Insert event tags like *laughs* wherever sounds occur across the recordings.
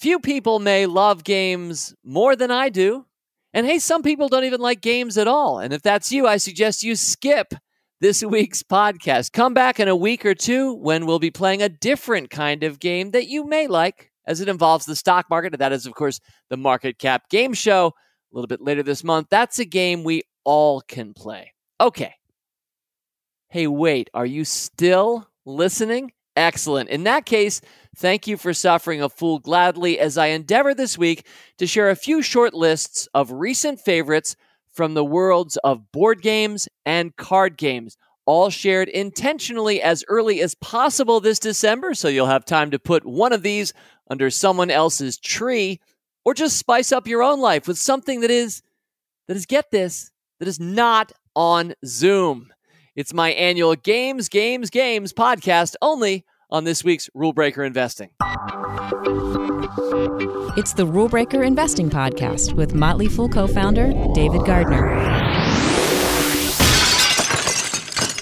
Few people may love games more than I do. And hey, some people don't even like games at all. And if that's you, I suggest you skip this *laughs* week's podcast. Come back in a week or two when we'll be playing a different kind of game that you may like as it involves the stock market. And that is, of course, the Market Cap Game Show a little bit later this month. That's a game we all can play. Okay. Hey, wait, are you still listening? Excellent. In that case, thank you for suffering a fool gladly as I endeavor this week to share a few short lists of recent favorites from the worlds of board games and card games, all shared intentionally as early as possible this December, so you'll have time to put one of these under someone else's tree or just spice up your own life with something that is that is get this that is not on Zoom. It's my annual Games, Games, Games podcast only on this week's Rule Breaker Investing. It's the Rule Breaker Investing Podcast with Motley Fool co founder David Gardner.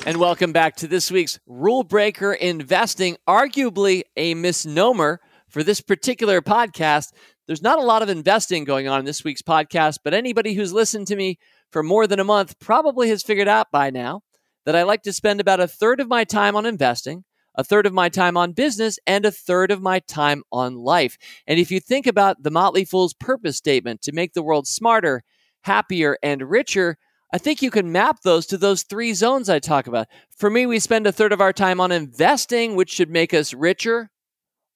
And welcome back to this week's Rule Breaker Investing, arguably a misnomer for this particular podcast. There's not a lot of investing going on in this week's podcast, but anybody who's listened to me for more than a month probably has figured out by now that I like to spend about a third of my time on investing, a third of my time on business, and a third of my time on life. And if you think about the Motley Fool's purpose statement to make the world smarter, happier, and richer, I think you can map those to those three zones I talk about. For me, we spend a third of our time on investing, which should make us richer,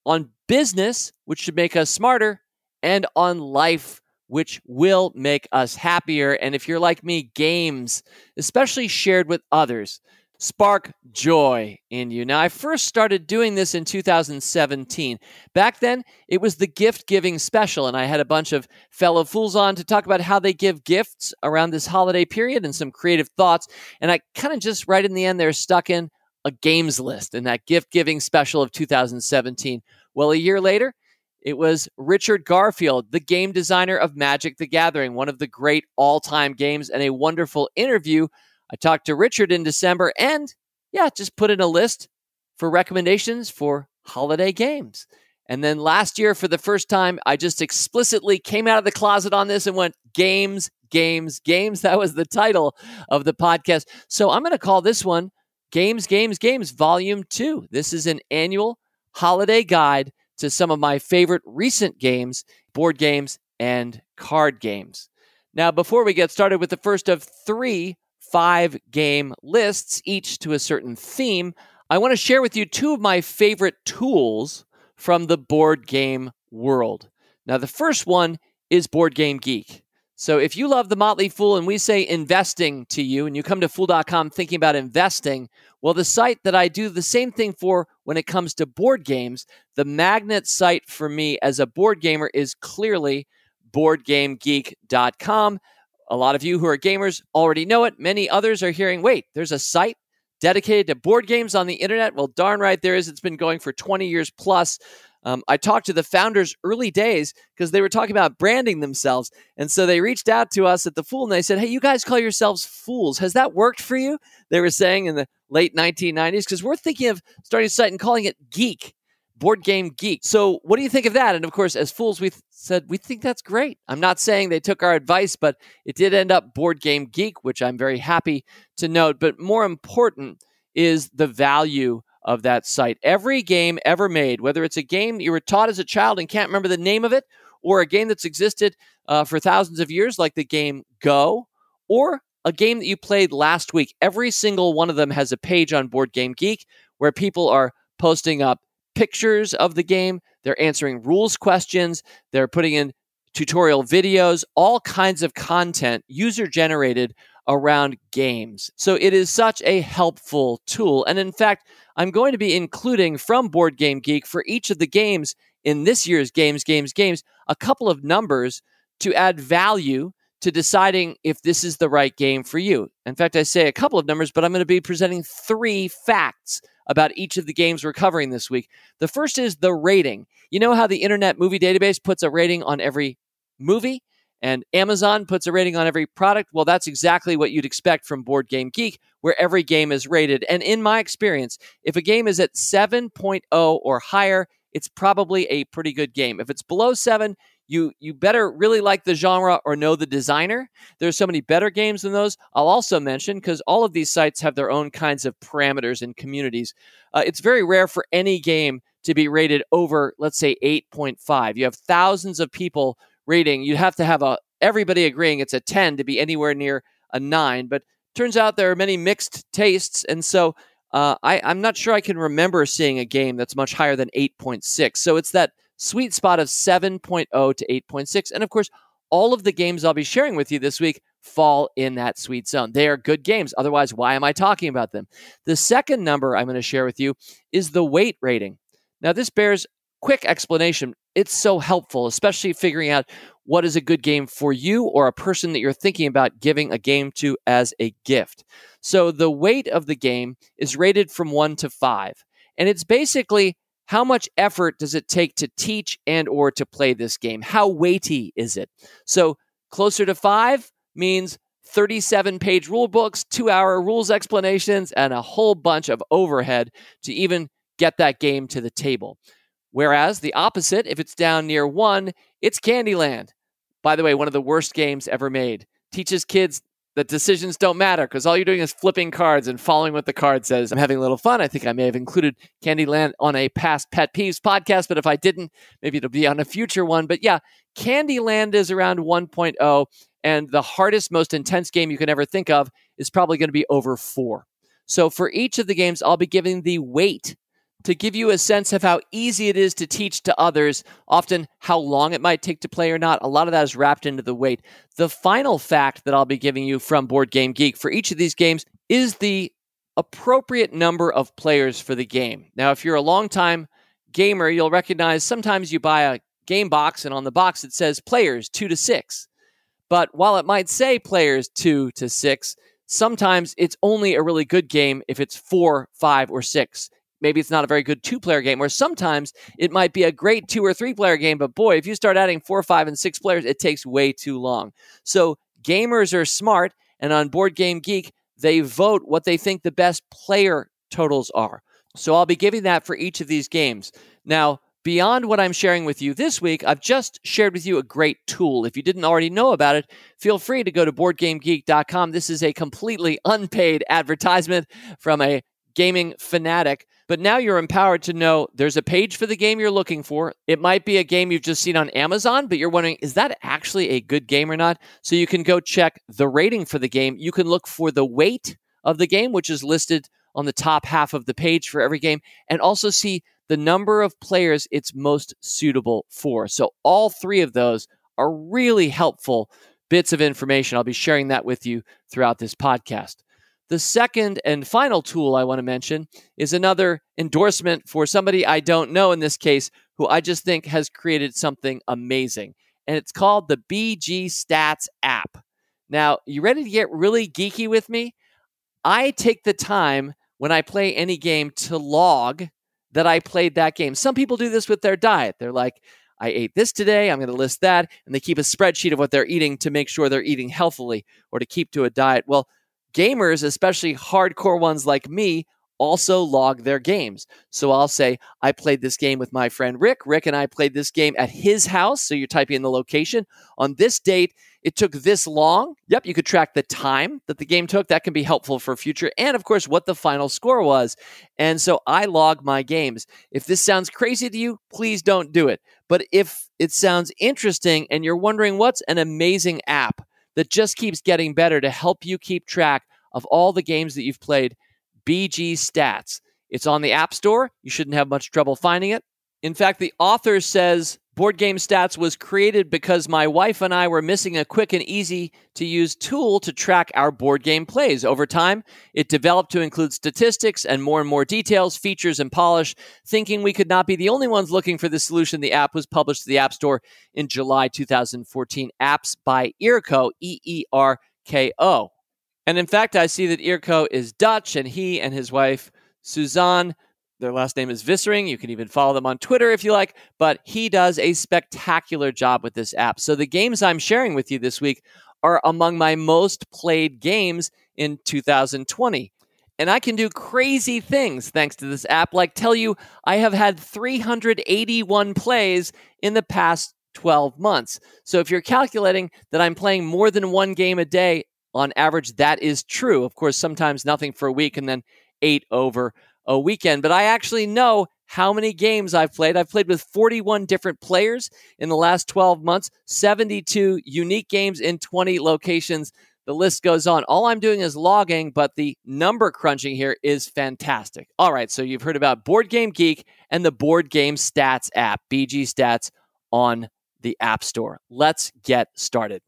on business, which should make us smarter, and on life, which will make us happier. And if you're like me, games, especially shared with others, spark joy in you. Now, I first started doing this in 2017. Back then, it was the gift giving special, and I had a bunch of fellow fools on to talk about how they give gifts around this holiday period and some creative thoughts. And I kind of just right in the end there stuck in a games list in that gift giving special of 2017. Well, a year later, it was Richard Garfield, the game designer of Magic the Gathering, one of the great all time games, and a wonderful interview. I talked to Richard in December and, yeah, just put in a list for recommendations for holiday games. And then last year, for the first time, I just explicitly came out of the closet on this and went games, games, games. That was the title of the podcast. So I'm going to call this one Games, Games, Games, Volume 2. This is an annual holiday guide to some of my favorite recent games, board games, and card games. Now, before we get started with the first of three five game lists, each to a certain theme, I want to share with you two of my favorite tools from the board game world. Now, the first one is Board Game Geek. So, if you love the Motley Fool and we say investing to you, and you come to fool.com thinking about investing, well, the site that I do the same thing for when it comes to board games, the magnet site for me as a board gamer is clearly boardgamegeek.com. A lot of you who are gamers already know it. Many others are hearing, wait, there's a site dedicated to board games on the internet. Well, darn right there is. It's been going for 20 years plus. Um, I talked to the founders early days because they were talking about branding themselves. And so they reached out to us at The Fool and they said, Hey, you guys call yourselves fools. Has that worked for you? They were saying in the late 1990s because we're thinking of starting a site and calling it Geek. Board Game Geek. So, what do you think of that? And of course, as fools, we th- said we think that's great. I'm not saying they took our advice, but it did end up Board Game Geek, which I'm very happy to note. But more important is the value of that site. Every game ever made, whether it's a game you were taught as a child and can't remember the name of it, or a game that's existed uh, for thousands of years, like the game Go, or a game that you played last week, every single one of them has a page on Board Game Geek where people are posting up pictures of the game, they're answering rules questions, they're putting in tutorial videos, all kinds of content user generated around games. So it is such a helpful tool. And in fact, I'm going to be including from Board Game Geek for each of the games in this year's Games, Games, Games a couple of numbers to add value to deciding if this is the right game for you. In fact, I say a couple of numbers, but I'm going to be presenting three facts about each of the games we're covering this week. The first is the rating. You know how the Internet Movie Database puts a rating on every movie? And Amazon puts a rating on every product. Well, that's exactly what you'd expect from Board Game Geek, where every game is rated. And in my experience, if a game is at 7.0 or higher, it's probably a pretty good game. If it's below seven, you you better really like the genre or know the designer. There's so many better games than those. I'll also mention because all of these sites have their own kinds of parameters and communities. Uh, it's very rare for any game to be rated over, let's say, 8.5. You have thousands of people rating. You have to have a everybody agreeing it's a 10 to be anywhere near a nine. But turns out there are many mixed tastes, and so uh, I, I'm not sure I can remember seeing a game that's much higher than 8.6. So it's that sweet spot of 7.0 to 8.6. And of course, all of the games I'll be sharing with you this week fall in that sweet zone. They are good games. Otherwise, why am I talking about them? The second number I'm going to share with you is the weight rating. Now, this bears quick explanation. It's so helpful, especially figuring out what is a good game for you or a person that you're thinking about giving a game to as a gift. So the weight of the game is rated from one to five. And it's basically how much effort does it take to teach and or to play this game? How weighty is it? So closer to five means 37 page rule books, two hour rules explanations, and a whole bunch of overhead to even get that game to the table. Whereas the opposite, if it's down near one, it's Candyland. By the way, one of the worst games ever made. Teaches kids that decisions don't matter because all you're doing is flipping cards and following what the card says. I'm having a little fun. I think I may have included Candyland on a past Pet Peeves podcast, but if I didn't, maybe it'll be on a future one. But yeah, Candyland is around 1.0, and the hardest, most intense game you can ever think of is probably going to be over four. So for each of the games, I'll be giving the weight to give you a sense of how easy it is to teach to others, often how long it might take to play or not. A lot of that is wrapped into the weight. The final fact that I'll be giving you from Board Game Geek for each of these games is the appropriate number of players for the game. Now, if you're a long-time gamer, you'll recognize sometimes you buy a game box and on the box it says players 2 to 6. But while it might say players 2 to 6, sometimes it's only a really good game if it's 4, 5 or 6 maybe it's not a very good two player game, where sometimes it might be a great two or three player game, but boy, if you start adding four, five, and six players, it takes way too long. So gamers are smart, and on Board Game Geek, they vote what they think the best player totals are. So I'll be giving that for each of these games. Now, beyond what I'm sharing with you this week, I've just shared with you a great tool. If you didn't already know about it, feel free to go to boardgamegeek.com. This is a completely unpaid *laughs* advertisement from a gaming fanatic but now you're empowered to know there's a page for the game you're looking for. It might be a game you've just seen on Amazon, but you're wondering, is that actually a good game or not? So you can go check the rating for the game. You can look for the weight of the game, which is listed on the top half of the page for every game, and also see the number of players it's most suitable for. So all three of those are really helpful bits of information. I'll be sharing that with you throughout this podcast. The second and final tool I want to mention is another endorsement for somebody I don't know in this case, who I just think has created something amazing. And it's called the BG Stats app. Now, you ready to get really geeky with me? I take the time when I play any game to log that I played that game. Some people do this with their diet. They're like, I ate this today, I'm going to list that. And they keep a spreadsheet of what they're eating to make sure they're eating healthily or to keep to a diet. Well, gamers, especially hardcore ones like me, also log their games. So I'll say, I played this game with my friend Rick. Rick and I played this game at his house. So you're typing in the location. On this date, it took this long. Yep, you could track the time that the game took. That can be helpful for future. And of course, what the final score was. And so I log my games. If this sounds crazy to you, please don't do it. But if it sounds interesting and you're wondering what's an amazing app, that just keeps getting better to help you keep track of all the games that you've played. BG Stats. It's on the App Store. You shouldn't have much trouble finding it. In fact, the author says Board Game Stats was created because my wife and I were missing a quick and easy to use tool to track our board game plays. Over time, it developed to include statistics and more and more details, features, and polish. Thinking we could not be the only ones looking for this solution, the app was published to the App Store in July 2014. Apps by Eerko, E E R K O. And in fact, I see that Eerko is Dutch, and he and his wife, Suzanne, their last name is Vissering. You can even follow them on Twitter if you like, but he does a spectacular job with this app. So the games I'm sharing with you this week are among my most played games in 2020. And I can do crazy things thanks to this app, like tell you I have had 381 plays in the past 12 months. So if you're calculating that I'm playing more than one game a day, on average, that is true. Of course, sometimes nothing for a week and then eight over a weekend. But I actually know how many games I've played. I've played with 41 different players in the last 12 months, 72 unique games in 20 locations. The list goes on. All I'm doing is logging, but the number crunching here is fantastic. All right, so you've heard about Board Game Geek and the Board Game Stats app, BG Stats, on the App Store. Let's get started.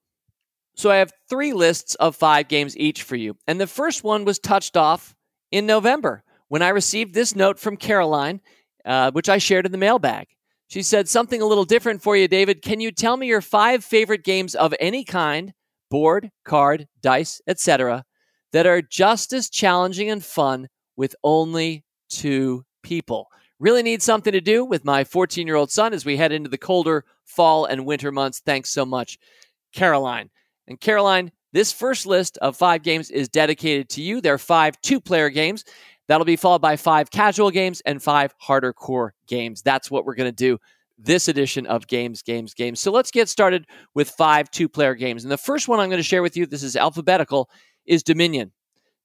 So I have three lists of five games each for you. And the first one was touched off in November when I received this note from Caroline, uh, which I shared in the mailbag. She said, Something a little different for you, David. Can you tell me your five favorite games of any kind board, card, dice, etc., that are just as challenging and fun with only two people. Really need something to do with my 14 year old son as we head into the colder fall and winter months. Thanks so much, Caroline. And Caroline, this first list of five games is dedicated to you. There are five two player games. That'll be followed by five casual games and five harder core games. That's what we're going to do this edition of Games, Games, Games. So let's get started with five two player games. And the first one I'm going to share with you, this is alphabetical, is Dominion.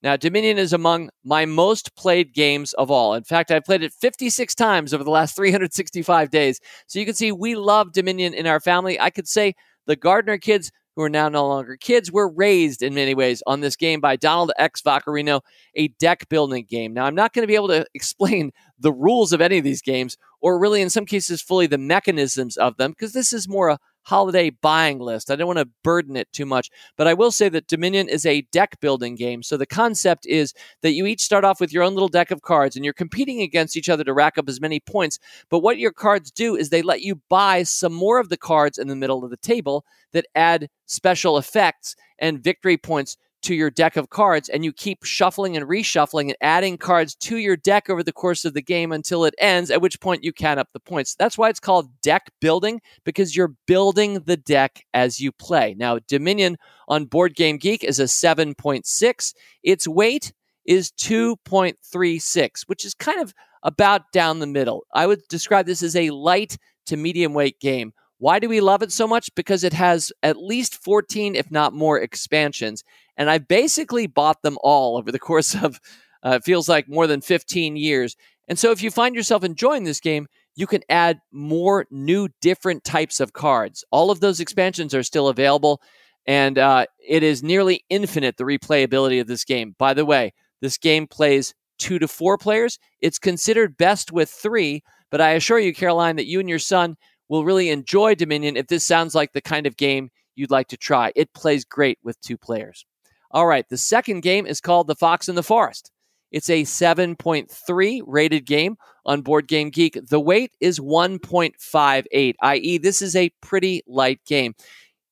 Now, Dominion is among my most played games of all. In fact, I've played it 56 times over the last *laughs* 365 days. So you can see we love Dominion in our family. I could say the Gardner kids who are now no longer kids, were raised in many ways on this game by Donald X. Vaccarino, a deck building game. Now, I'm not going to be able to *laughs* explain the rules of any of these games, or really, in some cases, fully the mechanisms of them, because this is more a holiday buying list. I don't want to burden it too much, but I will say that Dominion is a deck building game. So the concept is that you each start off with your own little deck of cards and you're competing against each other to rack up as many points. But what your cards do is they let you buy some more of the cards in the middle of the table that add special effects and victory points to your deck of cards and you keep shuffling and reshuffling and adding cards to your deck over the course of the game until it ends, at which point you count up the points. That's why it's called deck building because you're building the deck as you play. Now, Dominion on Board Game Geek is a 7.6. Its weight is 2.36, which is kind of about down the middle. I would describe this as a light to medium weight game. Why do we love it so much? Because it has at least 14, if not more, expansions. And I've basically bought them all over the *laughs* course of, uh, feels like more than 15 years. And so if you find yourself enjoying this game, you can add more new, different types of cards. All of those expansions are still available. And uh, it is nearly infinite, the replayability of this game. By the way, this game plays two to four players. It's considered best with three, but I assure you, Caroline, that you and your son will really enjoy Dominion if this sounds like the kind of game you'd like to try. It plays great with two players. All right, the second game is called The Fox in the Forest. It's a 7.3 rated game on Board Game Geek. The weight is 1.58, i.e., this is a pretty light game.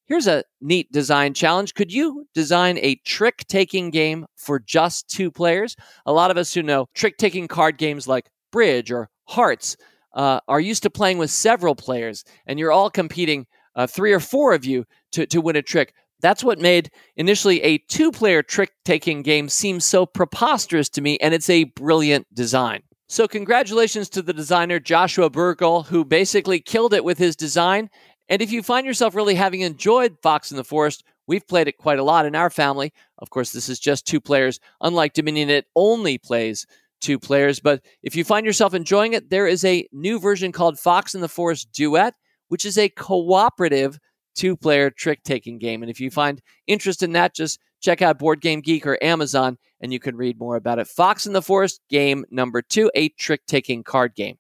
Here's a neat design challenge. Could you design a trick taking game for just two players? A lot of us who know trick taking card games like Bridge or Hearts uh, are used to playing with several players, and you're all competing, uh, three or four of you, to, to win a trick. That's what made initially a two player trick taking game seem so preposterous to me, and it's a brilliant design. So, congratulations to the designer Joshua Buergel, who basically killed it with his design. And if you find yourself really having enjoyed Fox in the Forest, we've played it quite a lot in our family. Of course, this is just two players. Unlike Dominion, it only plays two players. But if you find yourself enjoying it, there is a new version called Fox in the Forest Duet, which is a cooperative two player trick taking game. And if you find interest in that, just check out Board Game Geek or Amazon and you can read more about it. Fox in the Forest, game number two, a trick taking card game.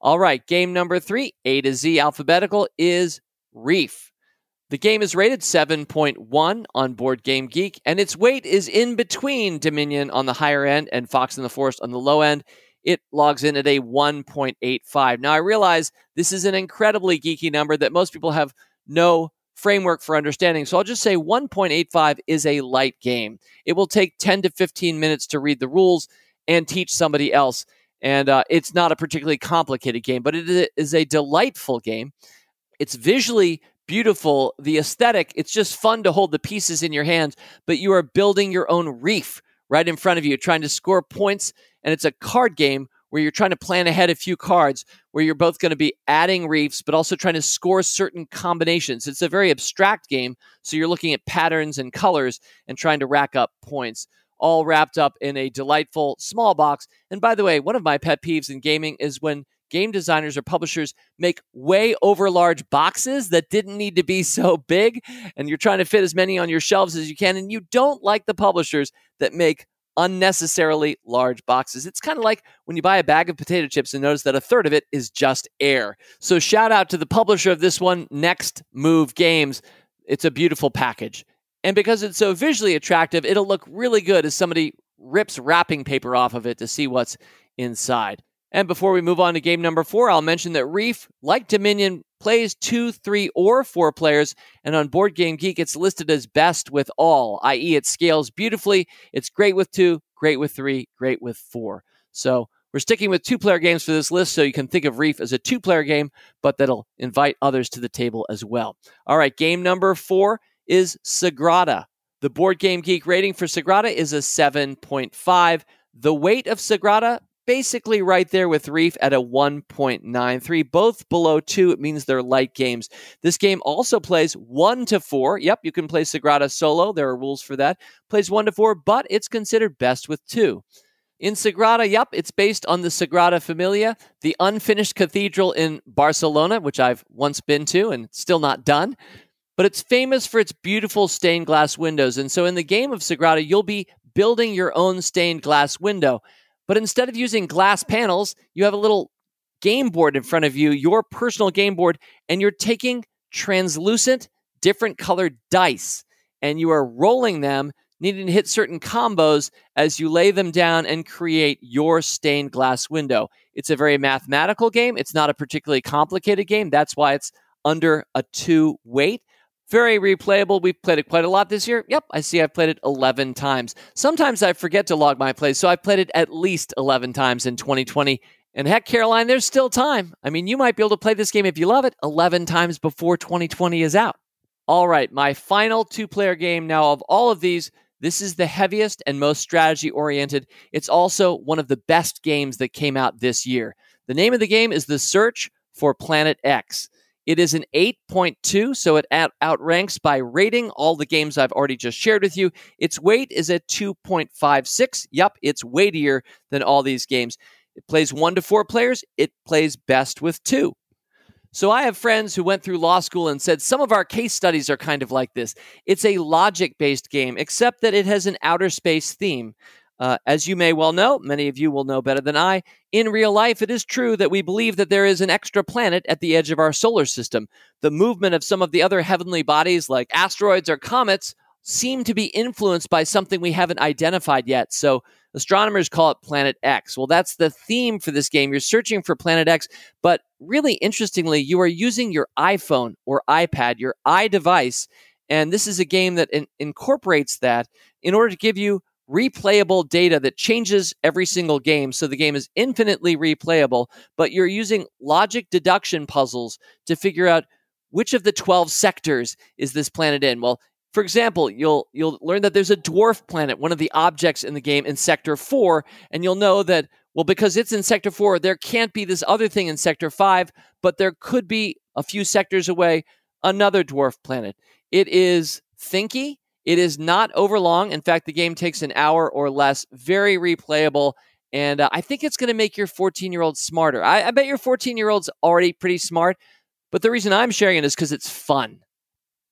All right, game number three, A to Z alphabetical, is Reef. The game is rated 7.1 on Board Game Geek, and its weight is in between Dominion on the higher end and Fox in the Forest on the low end. It logs in at a 1.85. Now, I realize this is an incredibly geeky number that most people have no framework for understanding. So I'll just say 1.85 is a light game. It will take 10 to 15 minutes to read the rules and teach somebody else. And uh, it's not a particularly complicated game, but it is a delightful game. It's visually beautiful. The aesthetic, it's just fun to hold the pieces in your hands, but you are building your own reef right in front of you, trying to score points. And it's a card game where you're trying to plan ahead a few cards, where you're both going to be adding reefs, but also trying to score certain combinations. It's a very abstract game. So you're looking at patterns and colors and trying to rack up points, all wrapped up in a delightful small box. And by the way, one of my pet peeves in gaming is when game designers or publishers make way over large boxes that didn't need to be *laughs* so big and you're trying to fit as many on your shelves as you can and you don't like the publishers that make unnecessarily large boxes. It's kind of like when you buy a bag of potato chips and notice that a third of it is just air. So, shout out to the publisher of this one, Next Move Games. It's a beautiful package. And because it's so visually attractive, it'll look really good as somebody rips wrapping paper off of it to see what's inside. And before we move on to game number four, I'll mention that Reef, like Dominion, plays two, three, or four players, and on Board Game Geek, it's listed as best with all, i.e., it scales beautifully. It's great with two, great with three, great with four. So we're sticking with two player games for this list, so you can think of Reef as a two player game, but that'll invite others to the table as well. All right, game number four is Sagrada. The Board Game Geek rating for Sagrada is a 7.5. The weight of Sagrada basically right there with Reef at a 1.93, both below two. It means they're light games. This game also plays one to four. Yep, you can play Sagrada solo. There are rules for that. Plays one to four, but it's considered best with two. In Sagrada, yep, it's based on the Sagrada Familia, the unfinished cathedral in Barcelona, which I've once been to and still not done. But it's famous for its beautiful stained glass windows. And so in the game of Sagrada, you'll be building your own stained glass window. But instead of using glass panels, you have a little game board in front of you, your personal game board, and you're taking translucent, different colored dice and you are rolling them, needing to hit certain combos as you lay them down and create your stained glass window. It's a very mathematical game. It's not a particularly complicated game. That's why it's under a two weight. Very replayable. We've played it quite a lot this year. Yep, I see I've played it 11 times. Sometimes I forget to log my plays, so I've played it at least 11 times in 2020. And heck, Caroline, there's still time. I mean, you might be able to play this game if you love it 11 times before 2020 is out. All right, my final two player game now of all of these. This is the heaviest and most strategy oriented. It's also one of the best games that came out this year. The name of the game is The Search for Planet X. It is an 8.2, so it out- outranks by rating all the games I've already just shared with you. Its weight is at 2.56. Yup, it's weightier than all these games. It plays one to four players, it plays best with two. So I have friends who went through law school and said some of our case studies are kind of like this. It's a logic based game, except that it has an outer space theme. Uh, as you may well know, many of you will know better than I, in real life, it is true that we believe that there is an extra planet at the edge of our solar system. The movement of some of the other heavenly bodies, like asteroids or comets, seem to be influenced by something we haven't identified yet. So astronomers call it Planet X. Well, that's the theme for this game. You're searching for Planet X, but really interestingly, you are using your iPhone or iPad, your iDevice, and this is a game that in- incorporates that in order to give you replayable data that changes every single game. So the game is infinitely replayable, but you're using logic deduction puzzles to figure out which of the 12 sectors is this planet in. Well, for example, you'll you'll learn that there's a dwarf planet, one of the objects in the game in sector 4, and you'll know that well because it's in sector 4, there can't be this other thing in sector 5, but there could be a few sectors away another dwarf planet. It is thinky it is not overlong. In fact, the game takes an hour or less, very replayable. And uh, I think it's going to make your 14 year old smarter. I, I bet your 14 year old's already pretty smart, but the reason I'm sharing it is because it's fun.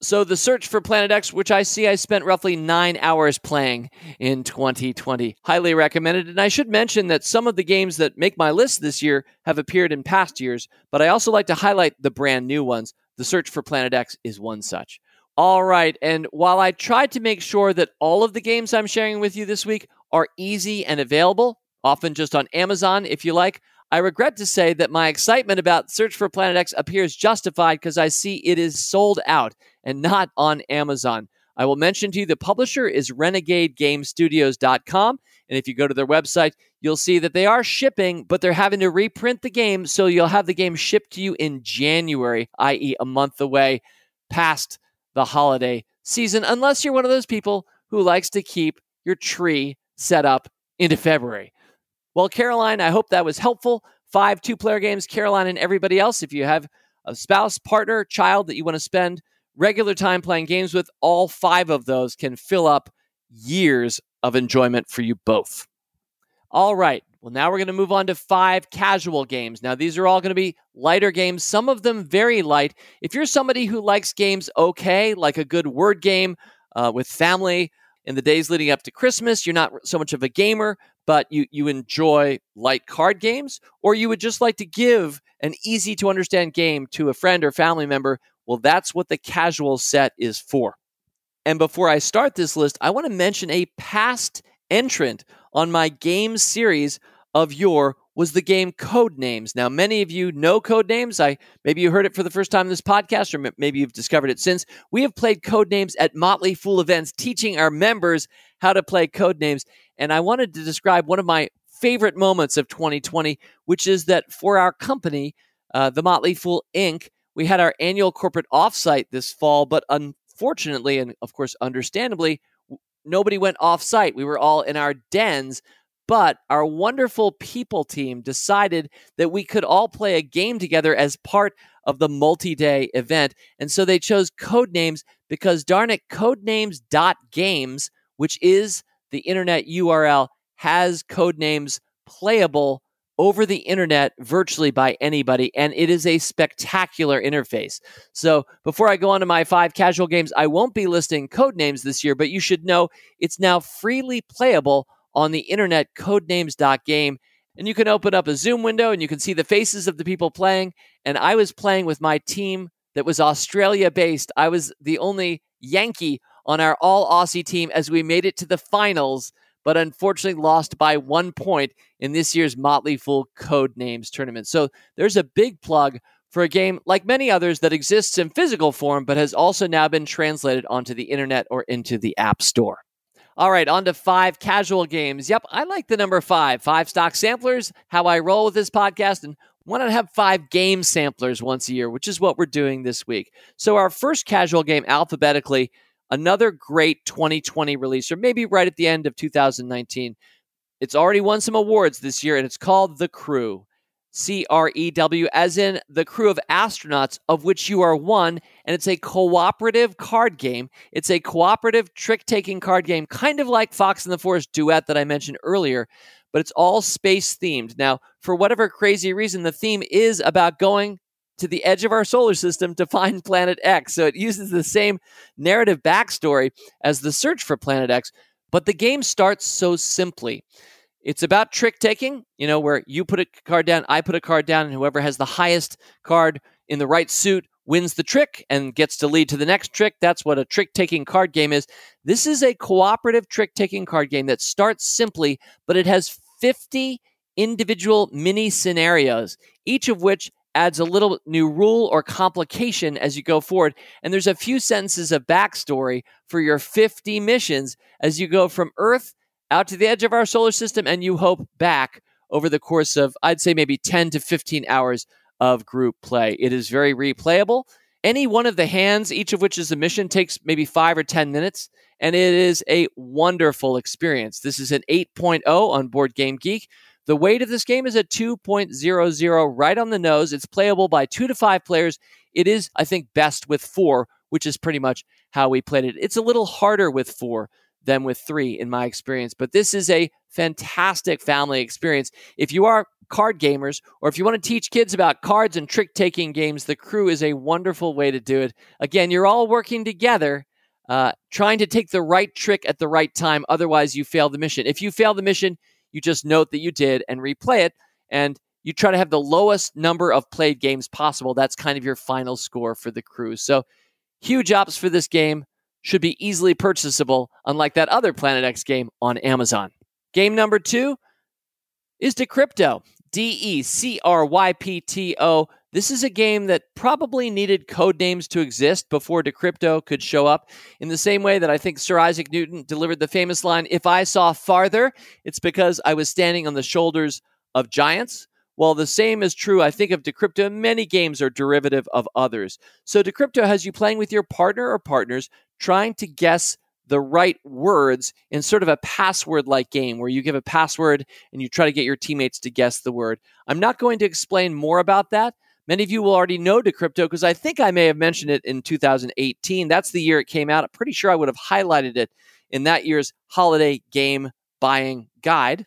So, the search for Planet X, which I see I spent roughly nine hours playing in 2020, highly recommended. And I should mention that some of the games that make my list this year have appeared in past years, but I also like to highlight the brand new ones. The search for Planet X is one such. All right. And while I tried to make sure that all of the games I'm sharing with you this week are easy and available, often just on Amazon if you like, I regret to say that my excitement about Search for Planet X appears justified because I see it is sold out and not on Amazon. I will mention to you the publisher is renegadegamestudios.com. And if you go to their website, you'll see that they are shipping, but they're having to reprint the game. So you'll have the game shipped to you in January, i.e., a month away past the holiday season, unless you're one of those people who likes to keep your tree set up into February. Well, Caroline, I hope that was helpful. Five two player games, Caroline and everybody else. If you have a spouse, partner, child that you want to spend regular time playing games with, all five of those can fill up years of enjoyment for you both. All right. Well, now we're going to move on to five casual games. Now, these are all going to be lighter games, some of them very light. If you're somebody who likes games okay, like a good word game uh, with family in the days leading up to Christmas, you're not so much of a gamer, but you, you enjoy light card games, or you would just like to give an easy to understand game to a friend or family member, well, that's what the casual set is for. And before I start this list, I want to mention a past entrant on my game series of yore was the game Code Names. Now, many of you know Code Names. I maybe you heard it for the first time in this podcast, or maybe you've discovered it since. We have played Code Names at Motley Fool events, teaching our members how to play Code Names. And I wanted to describe one of my favorite moments of 2020, which is that for our company, uh, the Motley Fool Inc., we had our annual corporate offsite this fall, but unfortunately, and of course, understandably, nobody went off site. We were all in our dens. But our wonderful people team decided that we could all play a game together as part of the multi day event. And so they chose Codenames because, darn it, codenames.games, which is the internet URL, has Codenames playable over the internet virtually by anybody, and it is a spectacular interface. So, before I go on to my five casual games, I won't be listing code names this year, but you should know it's now freely playable on the internet, codenames.game. And you can open up a Zoom window and you can see the faces of the people playing. And I was playing with my team that was Australia based. I was the only Yankee on our all Aussie team as we made it to the finals but unfortunately lost by one point in this year's Motley Fool Code Names tournament. So there's a big plug for a game like many others that exists in physical form, but has also now been translated onto the internet or into the App Store. All right, on to five casual games. Yep, I like the number five. Five stock samplers, how I roll with this podcast, and why not have five game samplers once a year, which is what we're doing this week. So, our first casual game alphabetically another great 2020 release, or maybe right at the end of 2019. It's already won some awards this year, and it's called The Crew. C R E W, as in the crew of astronauts, of which you are one, and it's a cooperative card game. It's a cooperative trick taking card game, kind of like Fox and the Forest Duet that I mentioned earlier, but it's all space themed. Now, for whatever crazy reason, the theme is about going to the edge of our solar system to find Planet X. So it uses the same narrative backstory as the search for Planet X, but the game starts so simply. It's about trick taking, you know, where you put a card down, I put a card down, and whoever has the highest card in the right suit wins the trick and gets to lead to the next trick. That's what a trick taking card game is. This is a cooperative trick taking card game that starts simply, but it has 50 individual mini scenarios, each of which adds a little new rule or complication as you go forward. And there's a few sentences of backstory for your 50 missions as you go from Earth out to the edge of our solar system and you hope back over the course of, I'd say, maybe 10 to 15 hours of group play. It is very replayable. Any one of the hands, each of which is a mission, takes maybe five or 10 minutes, and it is a wonderful experience. This is an 8.0 on Board Game Geek. The weight of this game is at 2.00, right on the nose. It's playable by two to five players. It is, I think, best with four, which is pretty much how we played it. It's a little harder with four than with three, in my experience, but this is a fantastic family experience. If you are card gamers, or if you want to teach kids about cards and trick taking games, the crew is a wonderful way to do it. Again, you're all working together. Uh, trying to take the right trick at the right time. Otherwise, you fail the mission. If you fail the mission, you just note that you did and replay it. And you try to have the lowest number of played games possible. That's kind of your final score for the cruise. So, huge ops for this game. Should be easily purchasable, unlike that other Planet X game on Amazon. Game number two is Decrypto. D E C R Y P T O. This is a game that probably needed code names to exist before Decrypto could show up. In the same way that I think Sir Isaac Newton delivered the famous line, If I saw farther, it's because I was standing on the shoulders of giants. Well, the same is true, I think, of Decrypto. Many games are derivative of others. So Decrypto has you playing with your partner or partners, trying to guess the right words in sort of a password like game where you give a password and you try to get your teammates to guess the word. I'm not going to explain more about that. Many of you will already know Decrypto because I think I may have mentioned it in 2018. That's the year it came out. I'm pretty sure I would have highlighted it in that year's holiday game buying guide.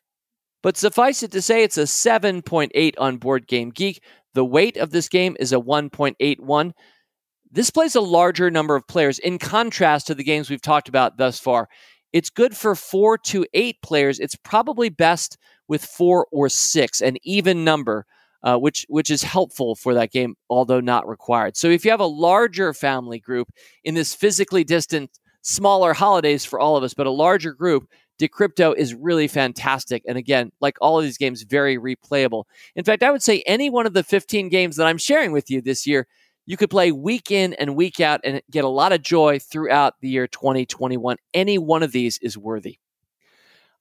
But suffice it to say, it's a 7.8 on Board Game Geek. The weight of this game is a 1.81. This plays a larger number of players in contrast to the games we've talked about thus far. It's good for four to eight players. It's probably best with four or six, an even number, uh, which which is helpful for that game, although not required. So if you have a larger family group in this physically distant, smaller holidays for all of us, but a larger group, Decrypto is really fantastic. And again, like all of these games, very replayable. In fact, I would say any one of the 15 games that I'm sharing with you this year you could play week in and week out and get a lot of joy throughout the year 2021. Any one of these is worthy.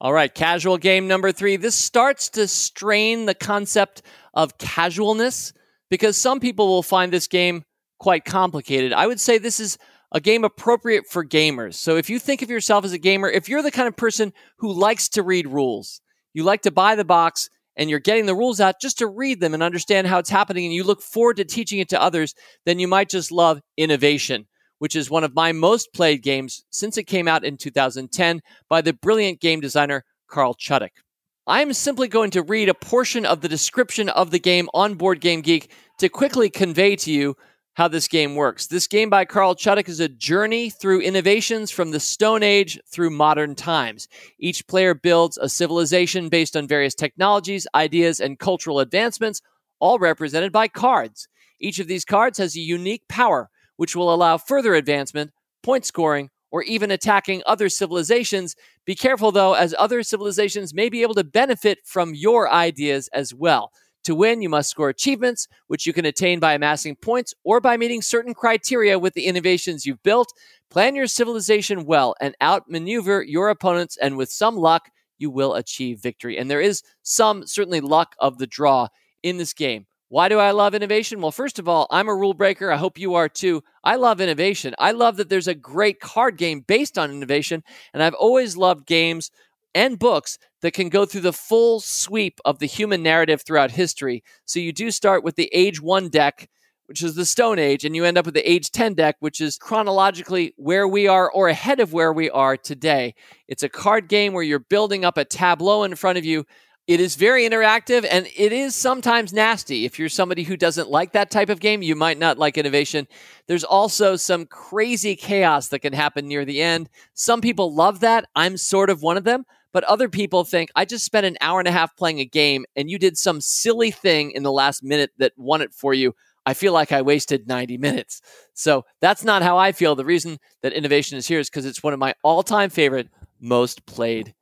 All right, casual game number three. This starts to strain the concept of casualness because some people will find this game quite complicated. I would say this is a game appropriate for gamers. So if you think of yourself as a gamer, if you're the kind of person who likes to read rules, you like to buy the box, and you're getting the rules out just to read them and understand how it's happening, and you look forward to teaching it to others, then you might just love innovation, which is one of my most played games since it came out in 2010 by the brilliant game designer Carl Chudyk. I'm simply going to read a portion of the description of the game on Board Game Geek to quickly convey to you how this game works. This game by Carl Chudyk is a journey through innovations from the Stone Age through modern times. Each player builds a civilization based on various technologies, ideas, and cultural advancements, all represented by cards. Each of these cards has a unique power, which will allow further advancement, point scoring, or even attacking other civilizations. Be careful, though, as other civilizations may be able to benefit from your ideas as well. To win, you must score achievements, which you can attain by amassing points or by meeting certain criteria with the innovations you've built. Plan your civilization well and outmaneuver your opponents, and with some luck, you will achieve victory. And there is some, certainly, luck of the draw in this game. Why do I love innovation? Well, first of all, I'm a rule breaker. I hope you are too. I love innovation. I love that there's a great card game based on innovation. And I've always loved games and books that can go through the full sweep of the human narrative throughout history. So you do start with the Age 1 deck, which is the Stone Age, and you end up with the Age 10 deck, which is chronologically where we are or ahead of where we are today. It's a card game where you're building up a tableau in front of you. It is very interactive and it is sometimes nasty. If you're somebody who doesn't like that type of game, you might not like innovation. There's also some crazy chaos that can happen near the end. Some people love that. I'm sort of one of them. But other people think, I just spent an hour and a half playing a game and you did some silly thing in the last minute that won it for you. I feel like I wasted 90 minutes. So that's not how I feel. The reason that innovation is here is because it's one of my all time favorite, most played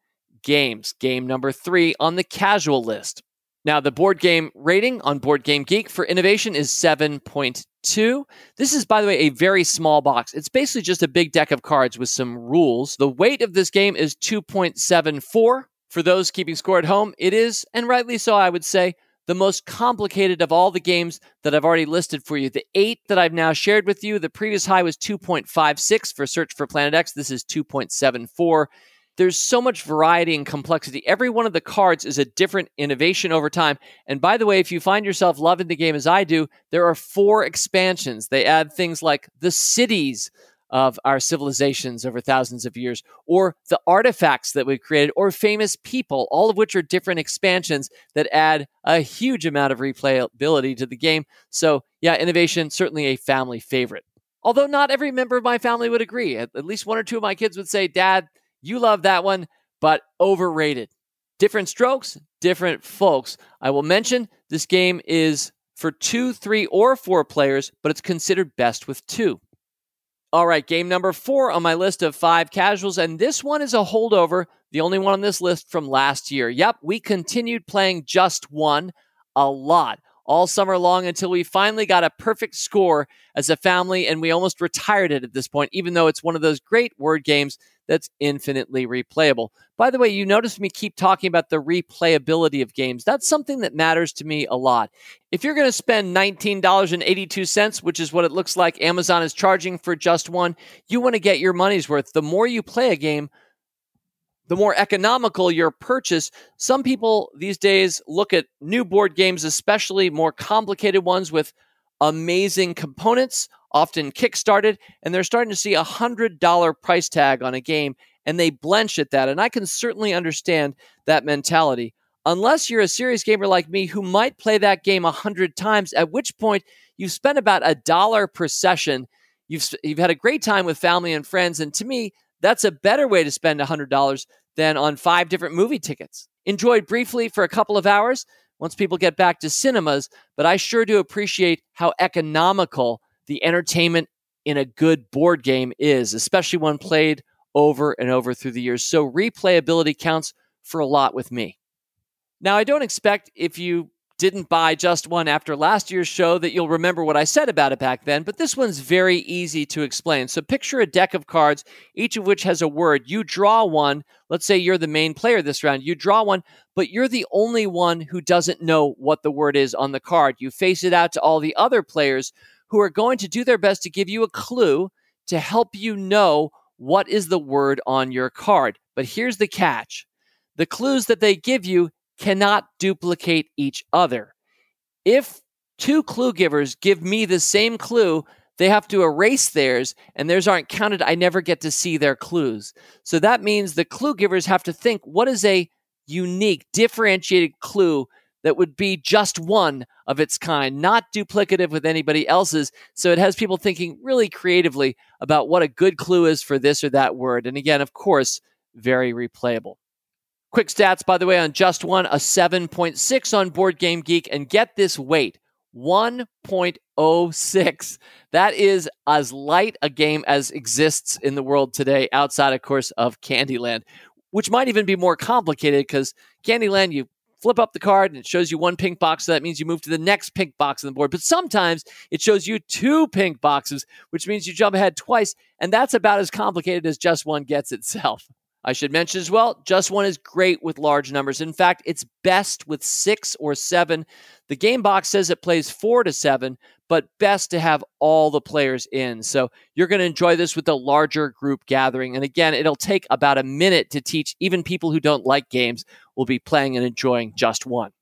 games. Game number three on the casual list. Now, the board game rating on Board Game Geek for innovation is 7.2. This is, by the way, a very small box. It's basically just a big deck of cards with some rules. The weight of this game is 2.74. For those keeping score at home, it is, and rightly so, I would say, the most complicated of all the games that I've already listed for you. The eight that I've now shared with you, the previous high was 2.56 for Search for Planet X. This is 2.74 there's so much variety and complexity. Every one of the cards is a different innovation over time. And by the way, if you find yourself loving the game as I do, there are four expansions. They add things like the cities of our civilizations over thousands of years, or the artifacts that we've created, or famous people, all of which are different expansions that add a huge amount of replayability to the game. So, yeah, innovation, certainly a family favorite. Although not every member of my family would agree. At least one or two of my kids would say, Dad, you love that one, but overrated. Different strokes, different folks. I will mention this game is for two, three, or four players, but it's considered best with two. All right, game number four on my list of five casuals, and this one is a holdover, the only one on this list from last year. Yep, we continued playing just one a lot. All summer long until we finally got a perfect score as a family and we almost retired it at this point, even though it's one of those great word games that's infinitely replayable. By the way, you notice me keep talking about the replayability of games. That's something that matters to me a lot. If you're going to spend $19.82, which is what it looks like Amazon is charging for just one, you want to get your money's worth. The more you play a game, the more economical your purchase. Some people these days look at new board games, especially more complicated ones with amazing components, often kickstarted, and they're starting to see a $100 price tag on a game and they blench at that. And I can certainly understand that mentality. Unless you're a serious gamer like me who might play that game a hundred times, at which point you've spent about a dollar per session. You've, you've had a great time with family and friends. And to me, that's a better way to spend $100 than on five different movie tickets. Enjoyed briefly for a couple of hours once people get back to cinemas, but I sure do appreciate how economical the entertainment in a good board game is, especially when played over and over through the years. So replayability counts for a lot with me. Now, I don't expect if you didn't buy just one after last year's show that you'll remember what I said about it back then, but this one's very easy to explain. So picture a deck of cards, each of which has a word. You draw one. Let's say you're the main player this round. You draw one, but you're the only one who doesn't know what the word is on the card. You face it out to all the other players who are going to do their best to give you a clue to help you know what is the word on your card. But here's the catch the clues that they give you cannot duplicate each other. If two clue givers give me the same clue, they have to erase theirs and theirs aren't counted. I never get to see their clues. So that means the clue givers have to think what is a unique, differentiated clue that would be just one of its kind, not duplicative with anybody else's. So it has people thinking really creatively about what a good clue is for this or that word. And again, of course, very replayable. Quick stats, by the way, on just one, a 7.6 on Board Game Geek. And get this weight 1.06. That is as light a game as exists in the world today, outside, of course, of Candyland, which might even be more complicated because Candyland, you flip up the card and it shows you one pink box. So that means you move to the next pink box on the board. But sometimes it shows you two pink boxes, which means you jump ahead twice. And that's about as complicated as just one gets itself. I should mention as well, just one is great with large numbers. In fact, it's best with six or seven. The game box says it plays four to seven, but best to have all the players in. So you're going to enjoy this with a larger group gathering. And again, it'll take about a minute to teach even people who don't like games will be playing and enjoying just one.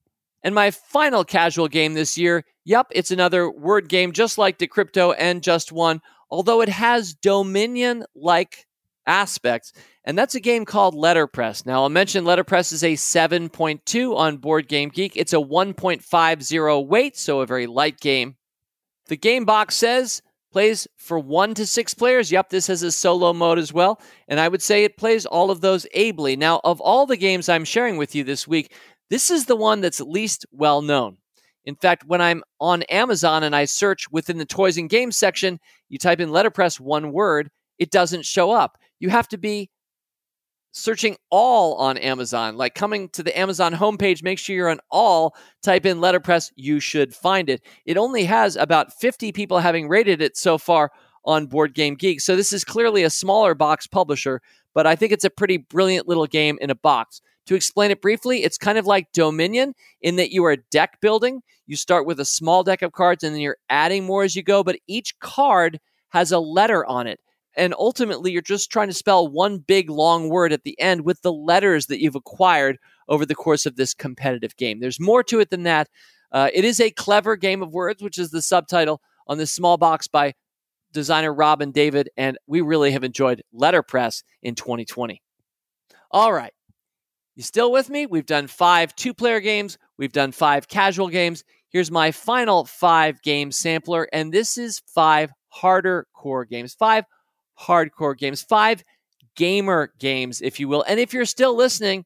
And my final casual game this year, yep, it's another word game just like Decrypto and Just One, although it has Dominion like aspects. And that's a game called Letterpress. Now, I'll mention Letterpress is a 7.2 on Board Game Geek. It's a 1.50 weight, so a very light game. The game box says plays for one to six players. Yep, this has a solo mode as well. And I would say it plays all of those ably. Now, of all the games I'm sharing with you this week, this is the one that's least well known. In fact, when I'm on Amazon and I search within the toys and games section, you type in letterpress one word, it doesn't show up. You have to be searching all on Amazon, like coming to the Amazon homepage, make sure you're on all, type in letterpress, you should find it. It only has about 50 people having rated it so far on Board Game Geek. So this is clearly a smaller box publisher, but I think it's a pretty brilliant little game in a box. To explain it briefly, it's kind of like Dominion in that you are deck building. You start with a small deck of cards and then you're adding more as you go, but each card has a letter on it. And ultimately, you're just trying to spell one big long word at the end with the letters that you've acquired over the course of this competitive game. There's more to it than that. Uh, it is a clever game of words, which is the subtitle on this small box by designer Robin David. And we really have enjoyed Letterpress in 2020. All right. You still with me? We've done five two player games, we've done five casual games. Here's my final five game sampler, and this is five harder core games, five hardcore games, five gamer games, if you will. And if you're still listening,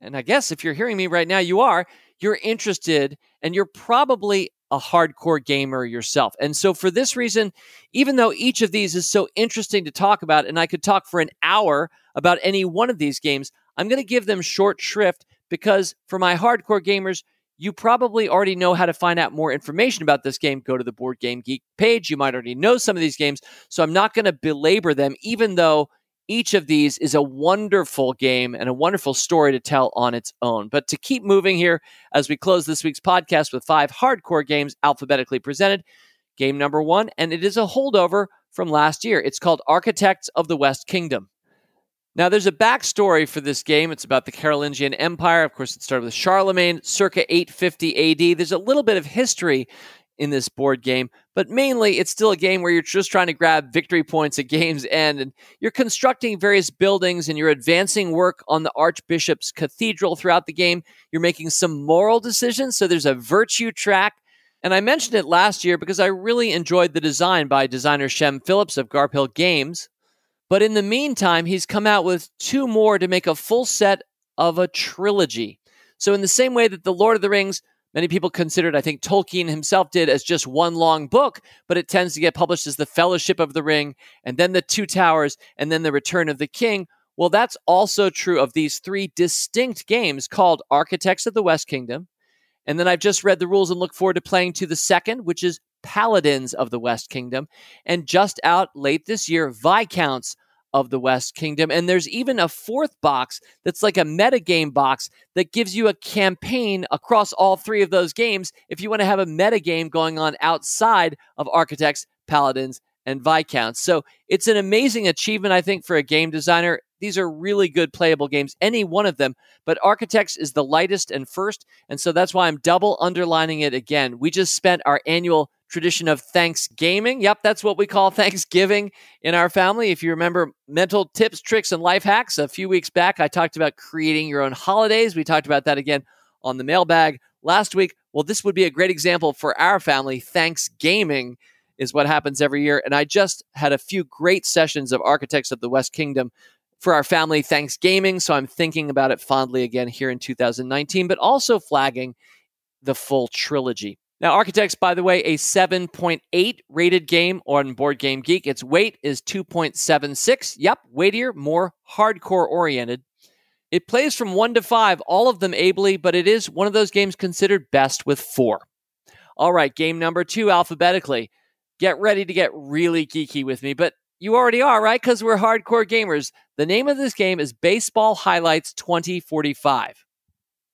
and I guess if you're hearing me right now, you are, you're interested and you're probably a hardcore gamer yourself. And so, for this reason, even though each of these is so interesting to talk about, and I could talk for an hour about any one of these games, I'm going to give them short shrift because for my hardcore gamers, you probably already know how to find out more information about this game. Go to the Board Game Geek page. You might already know some of these games, so I'm not going to belabor them, even though each of these is a wonderful game and a wonderful story to tell on its own. But to keep moving here, as we close this week's podcast with five hardcore games alphabetically presented, game number one, and it is a holdover from last year. It's called Architects of the West Kingdom. Now, there's a backstory for this game. It's about the Carolingian Empire. Of course, it started with Charlemagne, circa 850 AD. There's a little bit of history in this board game, but mainly it's still a game where you're just trying to grab victory points at game's end and you're constructing various buildings and you're advancing work on the Archbishop's Cathedral throughout the game. You're making some moral decisions, so there's a virtue track. And I mentioned it last year because I really enjoyed the design by designer Shem Phillips of Garphill Games. But in the meantime, he's come out with two more to make a full set of a trilogy. So, in the same way that The Lord of the Rings Many people considered, I think Tolkien himself did, as just one long book, but it tends to get published as The Fellowship of the Ring, and then The Two Towers, and then The Return of the King. Well, that's also true of these three distinct games called Architects of the West Kingdom. And then I've just read the rules and look forward to playing to the second, which is Paladins of the West Kingdom. And just out late this year, Viscounts of the West Kingdom. And there's even a fourth box that's like a metagame box that gives you a campaign across all three of those games if you want to have a metagame going on outside of Architects, Paladins, and Viscounts. So it's an amazing achievement, I think, for a game designer. These are really good playable games, any one of them, but Architects is the lightest and first. And so that's why I'm double underlining it again. We just spent our annual tradition of Thanksgaming. Yep, that's what we call *laughs* Thanksgaming in our family. If you remember mental tips, tricks, and life hacks, a few weeks back, I talked about creating your own holidays. We talked about that again on the mailbag last week. Well, this would be a great example for our family. Thanksgaming is what happens every year. And I just had a few great sessions of Architects of the West Kingdom for our family Thanksgaming. So I'm thinking about it fondly again here in 2019, but also flagging the full trilogy. Now, Architects, by the way, a 7.8 rated game on Board Game Geek. Its weight is 2.76. Yep, weightier, more hardcore oriented. It plays from 1 to 5, all of them ably, but it is one of those games considered best with 4. All right, game number 2 alphabetically. Get ready to get really geeky with me, but you already are, right? Because we're hardcore gamers. The name of this game is Baseball Highlights 2045.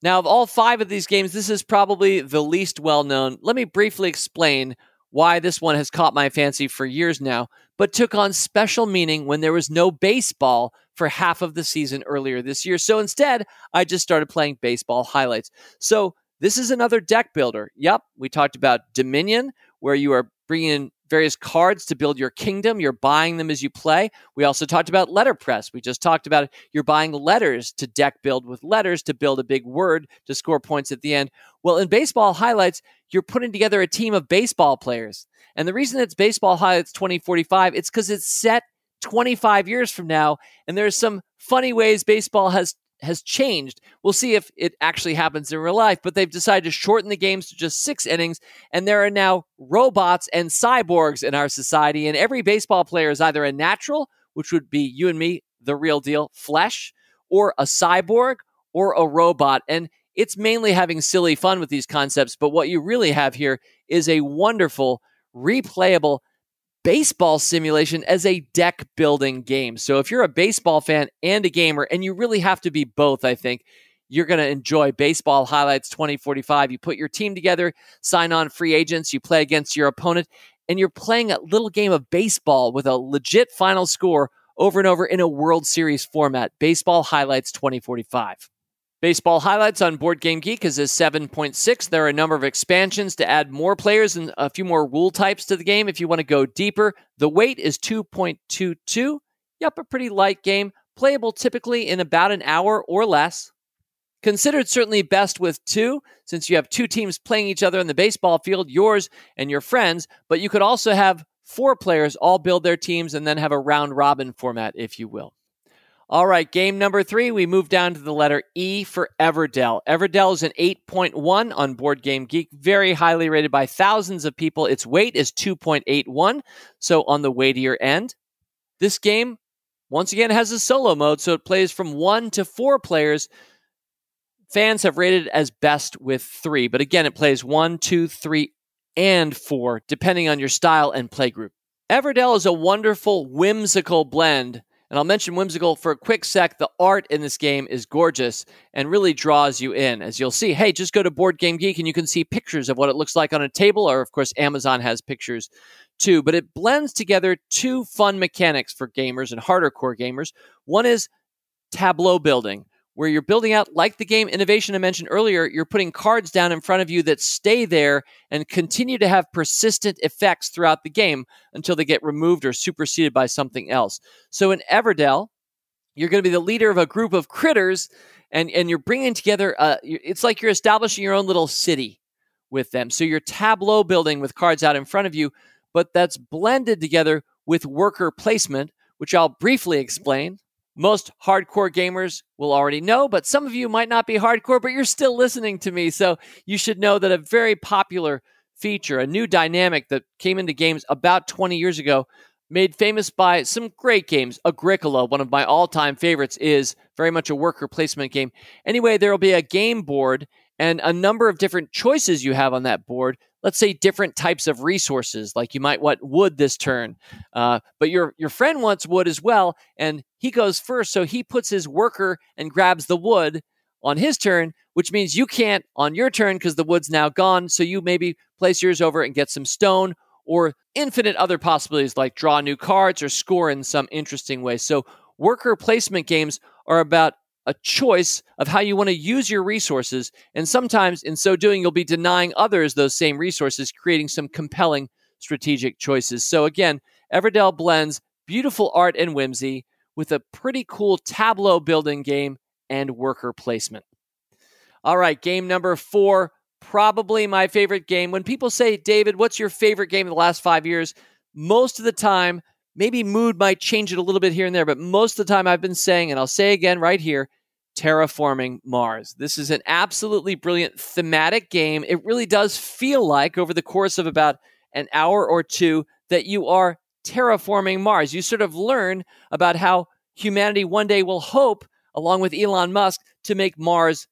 Now, of all five of these games, this is probably the least well known. Let me briefly explain why this one has caught my fancy for years now, but took on special meaning when there was no baseball for half of the season earlier this year. So instead, I just started playing baseball highlights. So this is another deck builder. Yep, we talked about Dominion, where you are bringing in various cards to build your kingdom. You're buying them as you play. We also talked about letterpress. We just talked about you're buying letters to deck build with letters to build a big word to score points at the end. Well, in baseball highlights, you're putting together a team of baseball players. And the reason it's baseball highlights 2045, it's because it's set 25 years from now. And there's some funny ways baseball has has changed. We'll see if it actually happens in real life, but they've decided to shorten the games to just six innings, and there are now robots and cyborgs in our society, and every baseball player is either a natural, which would be you and me, the real deal, flesh, or a cyborg, or a robot. And it's mainly having silly fun with these concepts, but what you really have here is a wonderful, replayable baseball simulation as a deck building game. So if you're a baseball fan and a gamer, and you really have to be both, I think, you're going to enjoy Baseball Highlights 2045. You put your team together, sign on free agents, you play against your opponent, and you're playing a little game of baseball with a legit final score over and over in a World Series format. Baseball Highlights 2045. Baseball highlights on Board Game Geek is a 7.6. There are a number of expansions to add more players and a few more rule types to the game if you want to go deeper. The weight is 2.22. Yep, a pretty light game, playable typically in about an hour or less. Considered certainly best with two, since you have two teams playing each other in the baseball field, yours and your friends, but you could also have four players all build their teams and then have a round robin format, if you will. All right, game number three, we move down to the letter E for Everdell. Everdell is an 8.1 on Board Game Geek, very highly rated by thousands of people. Its weight is 2.81, so on the weightier end. This game, once again, has a solo mode, so it plays from one to four players. fans have rated it as best with three, but again, it plays one, two, three, and four, depending on your style and playgroup. Everdell is a wonderful, whimsical blend. And I'll mention whimsical for a quick sec. The art in this game is gorgeous and really draws you in. As you'll see, hey, just go to Board Game Geek and you can see pictures of what it looks like on a table, or of course, Amazon has pictures too. But it blends together two fun mechanics for gamers and harder core gamers. One is tableau building, where you're building out, like the game Innovation I mentioned earlier, you're putting cards down in front of you that stay there and continue to have persistent effects throughout the game until they get removed or superseded by something else. So in Everdell, you're going to be the leader of a group of critters and, and you're bringing together, uh, it's like you're establishing your own little city with them. So you're tableau building with cards out in front of you, but that's blended together with worker placement, which I'll briefly explain most hardcore gamers will already know, but some of you might not be hardcore, but you're still listening to me. So you should know that a very popular feature, a new dynamic that came into games about 20 years ago, made famous by some great games. Agricola, one of my all time favorites, is very much a worker placement game. Anyway, there will be a game board and a number of different choices you have on that board let's say different types of resources like you might want wood this turn uh, but your your friend wants wood as well and he goes first so he puts his worker and grabs the wood on his turn which means you can't on your turn because the wood's now gone so you maybe place yours over and get some stone or infinite other possibilities like draw new cards or score in some interesting way. So worker placement games are about a choice of how you want to use your resources. And sometimes in so doing, you'll be denying others those same resources, creating some compelling strategic choices. So again, Everdell blends beautiful art and whimsy with a pretty cool tableau building game and worker placement. All right, game number four, probably my favorite game. When people say, David, what's your favorite game in the last five years? Most of the time, maybe mood might change it a little bit here and there, but most of the time I've been saying, and I'll say again right here, terraforming Mars. This is an absolutely brilliant thematic game. It really does feel like over the course of about an hour or two that you are terraforming Mars. You sort of learn about how humanity one day will hope, along with Elon Musk, to make Mars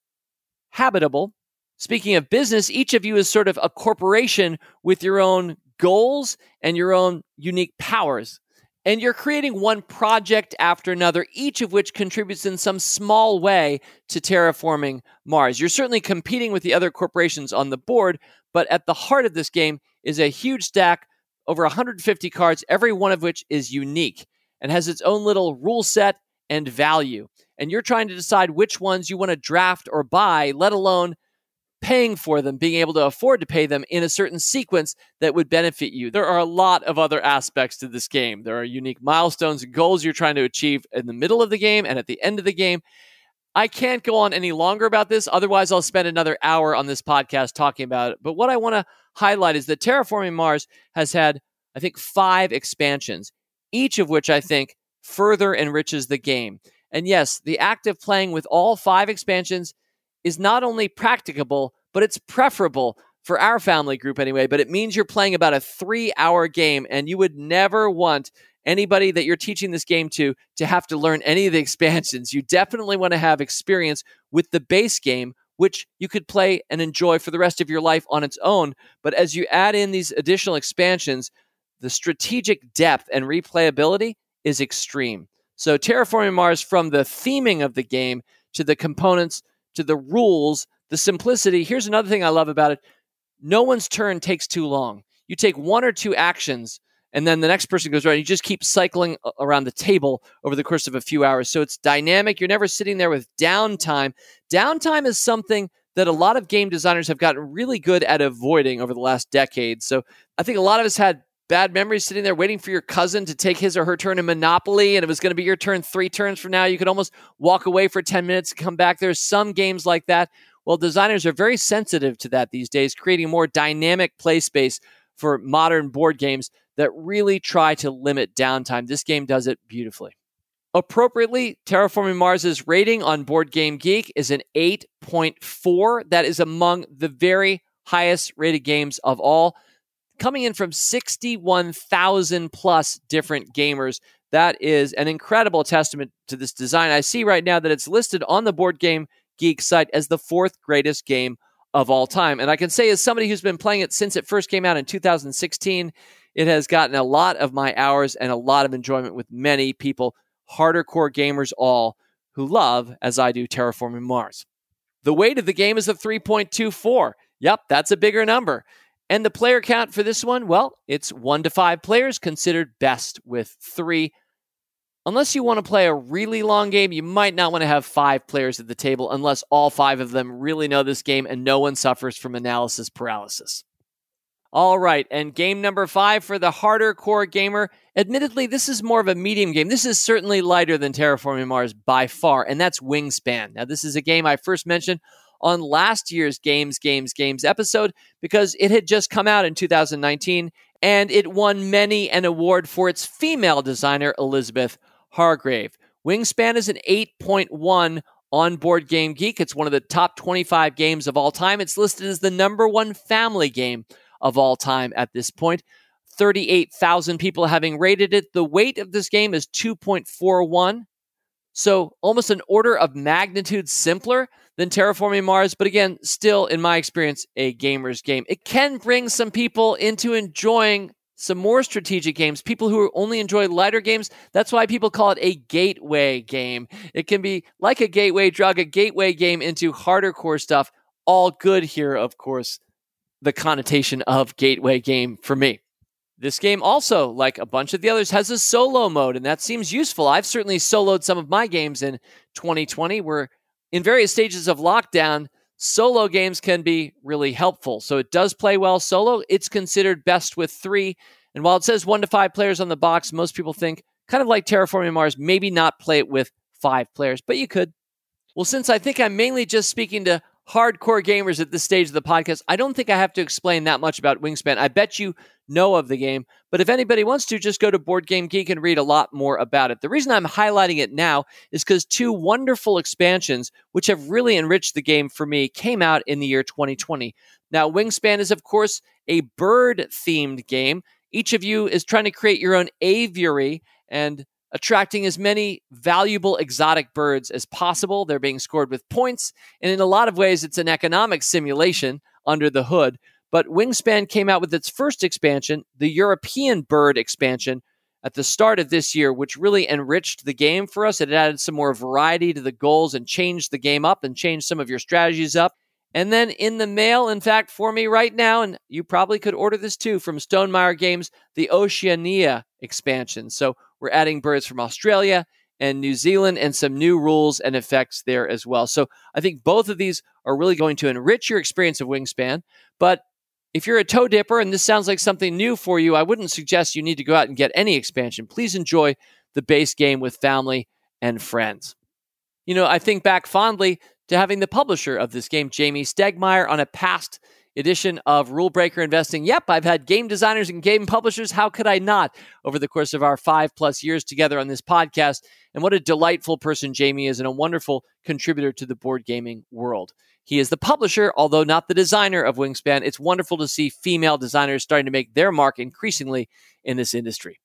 habitable. Speaking of business, each of you is sort of a corporation with your own goals and your own unique powers and you're creating one project after another, each of which contributes in some small way to terraforming Mars. You're certainly competing with the other corporations on the board, but at the heart of this game is a huge stack, over 150 cards, every one of which is unique and has its own little rule set and value. And you're trying to decide which ones you want to draft or buy, let alone paying for them, being able to afford to pay them in a certain sequence that would benefit you. There are a lot of other aspects to this game. There are unique milestones and goals you're trying to achieve in the middle of the game and at the end of the game. I can't go on any longer about this. Otherwise, I'll spend another hour on this podcast talking about it. But what I want to highlight is that Terraforming Mars has had, I think, five expansions, each of which I think further enriches the game. And yes, the act of playing with all five expansions is not only practicable, but it's preferable for our family group anyway. But it means you're playing about a three hour game, and you would never want anybody that you're teaching this game to to have to learn any of the *laughs* expansions. You definitely want to have experience with the base game, which you could play and enjoy for the rest of your life on its own. But as you add in these additional expansions, the strategic depth and replayability is extreme. So, Terraforming Mars, from the theming of the game to the components to the rules, the simplicity. Here's another thing I love about it no one's turn takes too long. You take one or two actions, and then the next person goes around. You just keep cycling around the table over the course of a few hours. So it's dynamic. You're never sitting there with downtime. Downtime is something that a lot of game designers have gotten really good at avoiding over the last decade. So I think a lot of us had bad memories sitting there waiting for your cousin to take his or her turn in Monopoly, and it was going to be your turn three turns from now. You could almost walk away for 10 minutes and come back. There's some games like that. Well, designers are very sensitive to that these days, creating more dynamic play space for modern board games that really try to limit downtime. This game does it beautifully. Appropriately, Terraforming Mars's rating on Board Game Geek is an 8.4. That is among the very highest rated games of all coming in from 61,000 plus different gamers. That is an incredible testament to this design. I see right now that it's listed on the Board Game Geek site as the fourth greatest game of all time. And I can say, as somebody who's been playing it since it first came out in 2016, it has gotten a lot of my hours and a lot of enjoyment with many people, hardcore gamers all, who love, as I do, Terraforming Mars. The weight of the game is a 3.24. Yep, that's a bigger number. And the player count for this one, well, it's one to five players, considered best with three. Unless you want to play a really long game, you might not want to have five players at the table unless all five of them really know this game and no one suffers from analysis paralysis. All right, and game number five for the harder core gamer. Admittedly, this is more of a medium game. This is certainly lighter than Terraforming Mars by far, and that's Wingspan. Now, this is a game I first mentioned on last year's Games, Games, Games episode because it had just come out in 2019 and it won many an award for its female designer, Elizabeth Hargrave. Wingspan is an 8.1 on Board Game Geek. It's one of the top 25 games of all time. It's listed as the number one family game of all time at this point. 38,000 people having rated it. The weight of this game is 2.41. So almost an order of magnitude simpler than Terraforming Mars, but again, still, in my experience, a gamer's game. It can bring some people into enjoying some more strategic games. People who only enjoy lighter games, that's why people call it a gateway game. It can be like a gateway drug, a gateway game into harder core stuff. All good here, of course, the connotation of gateway game for me. This game also, like a bunch of the others, has a solo mode, and that seems useful. I've certainly soloed some of my games in 2020 where in various stages of lockdown, solo games can be really helpful. So it does play well solo. It's considered best with three. And while it says one to five players on the box, most people think, kind of like Terraforming Mars, maybe not play it with five players, but you could. Well, since I think I'm mainly just speaking to hardcore gamers at this stage of the podcast, I don't think I have to explain that much about Wingspan. I bet you know of the game, but if anybody wants to, just go to Board Game Geek and read a lot more about it. The reason I'm highlighting it now is because two wonderful expansions, which have really enriched the game for me, came out in the year 2020. Now, Wingspan is, of course, a bird themed game. Each of you is trying to create your own aviary and attracting as many valuable exotic birds as possible. They're being scored with points. And in a lot of ways, it's an economic simulation under the hood. But Wingspan came out with its first expansion, the European Bird expansion, at the start of this year, which really enriched the game for us. It added some more variety to the goals and changed the game up and changed some of your strategies up. And then in the mail, in fact, for me right now, and you probably could order this too from Stonemaier Games, the Oceania expansion. So we're adding birds from Australia and New Zealand and some new rules and effects there as well. So I think both of these are really going to enrich your experience of Wingspan. But if you're a toe dipper and this sounds like something new for you, I wouldn't suggest you need to go out and get any expansion. Please enjoy the base game with family and friends. You know, I think back fondly to having the publisher of this game, Jamey Stegmaier, on a past edition of Rule Breaker Investing. Yep, I've had game designers and game publishers. How could I not over the course of our five plus years together on this podcast? And what a delightful person Jamey is and a wonderful contributor to the board gaming world. He is the publisher, although not the designer of Wingspan. It's wonderful to see female designers starting to make their mark increasingly in this industry.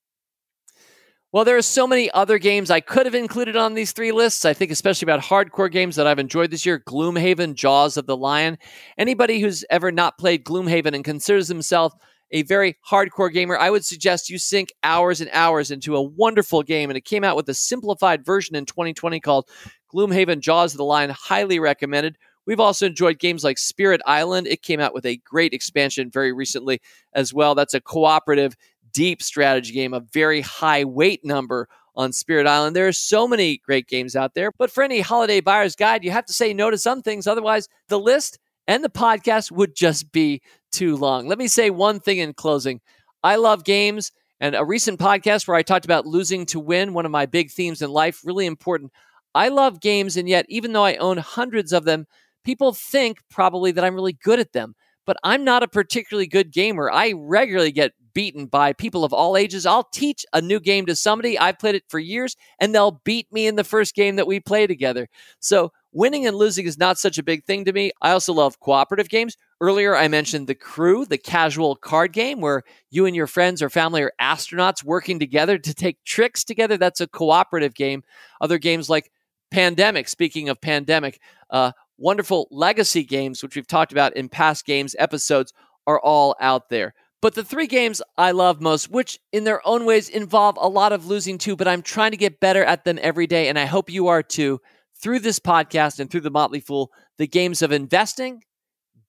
Well, there are so many other games I could have included on these three lists. I think especially about hardcore games that I've enjoyed this year Gloomhaven, Jaws of the Lion. Anybody who's ever not played Gloomhaven and considers himself a very hardcore gamer, I would suggest you sink hours and hours into a wonderful game. And it came out with a simplified version in 2020 called Gloomhaven, Jaws of the Lion. Highly recommended. We've also enjoyed games like Spirit Island. It came out with a great expansion very recently as well. That's a cooperative, deep strategy game, a very high weight number on Spirit Island. There are so many great games out there, but for any holiday buyer's guide, you have to say no to some things. Otherwise, the list and the podcast would just be too long. Let me say one thing in closing. I love games and a recent podcast where I talked about losing to win, one of my big themes in life, really important. I love games, and yet, even though I own hundreds of them, people think probably that I'm really good at them, but I'm not a particularly good gamer. I regularly get beaten by people of all ages. I'll teach a new game to somebody. I've played it for years and they'll beat me in the first game that we play together. So winning and losing is not such a big thing to me. I also love cooperative games. Earlier, I mentioned The Crew, the casual card game where you and your friends or family are astronauts working together to take tricks together. That's a cooperative game. Other games like Pandemic, speaking of pandemic, uh, wonderful legacy games, which we've talked about in past games episodes, are all out there. But the three games I love most, which in their own ways involve a lot of losing too, but I'm trying to get better at them every day, and I hope you are too, through this podcast and through the Motley Fool, the games of investing,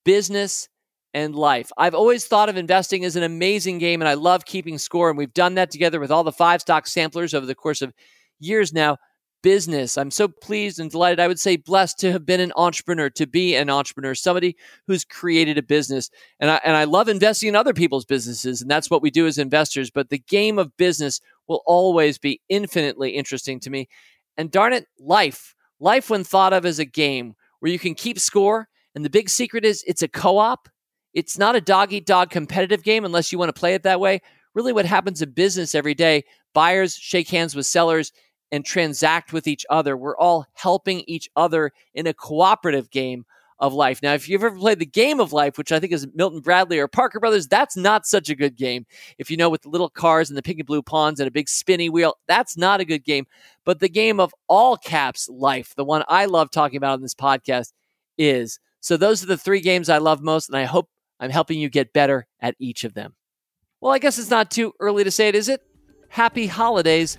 business, and life. I've always thought of investing as an amazing game, and I love keeping score, and we've done that together with all the five stock samplers over the course of years now business. I'm so pleased and delighted. I would say blessed to have been an entrepreneur, to be an entrepreneur, somebody who's created a business. And I, and I love investing in other people's businesses. And that's what we do as investors. But the game of business will always be infinitely interesting to me. And darn it, life, life when thought of as a game where you can keep score. And the big secret is it's a co op. It's not a dog eat dog competitive game unless you want to play it that way. Really, what happens in business every day, buyers shake hands with sellers and transact with each other. We're all helping each other in a cooperative game of life. Now, if you've ever played the game of life, which I think is Milton Bradley or Parker Brothers, that's not such a good game. If you know, with the little cars and the pink and blue pawns and a big spinny wheel, that's not a good game. But the game of all caps life, the one I love talking about on this podcast, is. So those are the three games I love most, and I hope I'm helping you get better at each of them. Well, I guess it's not too early to say it, is it? Happy holidays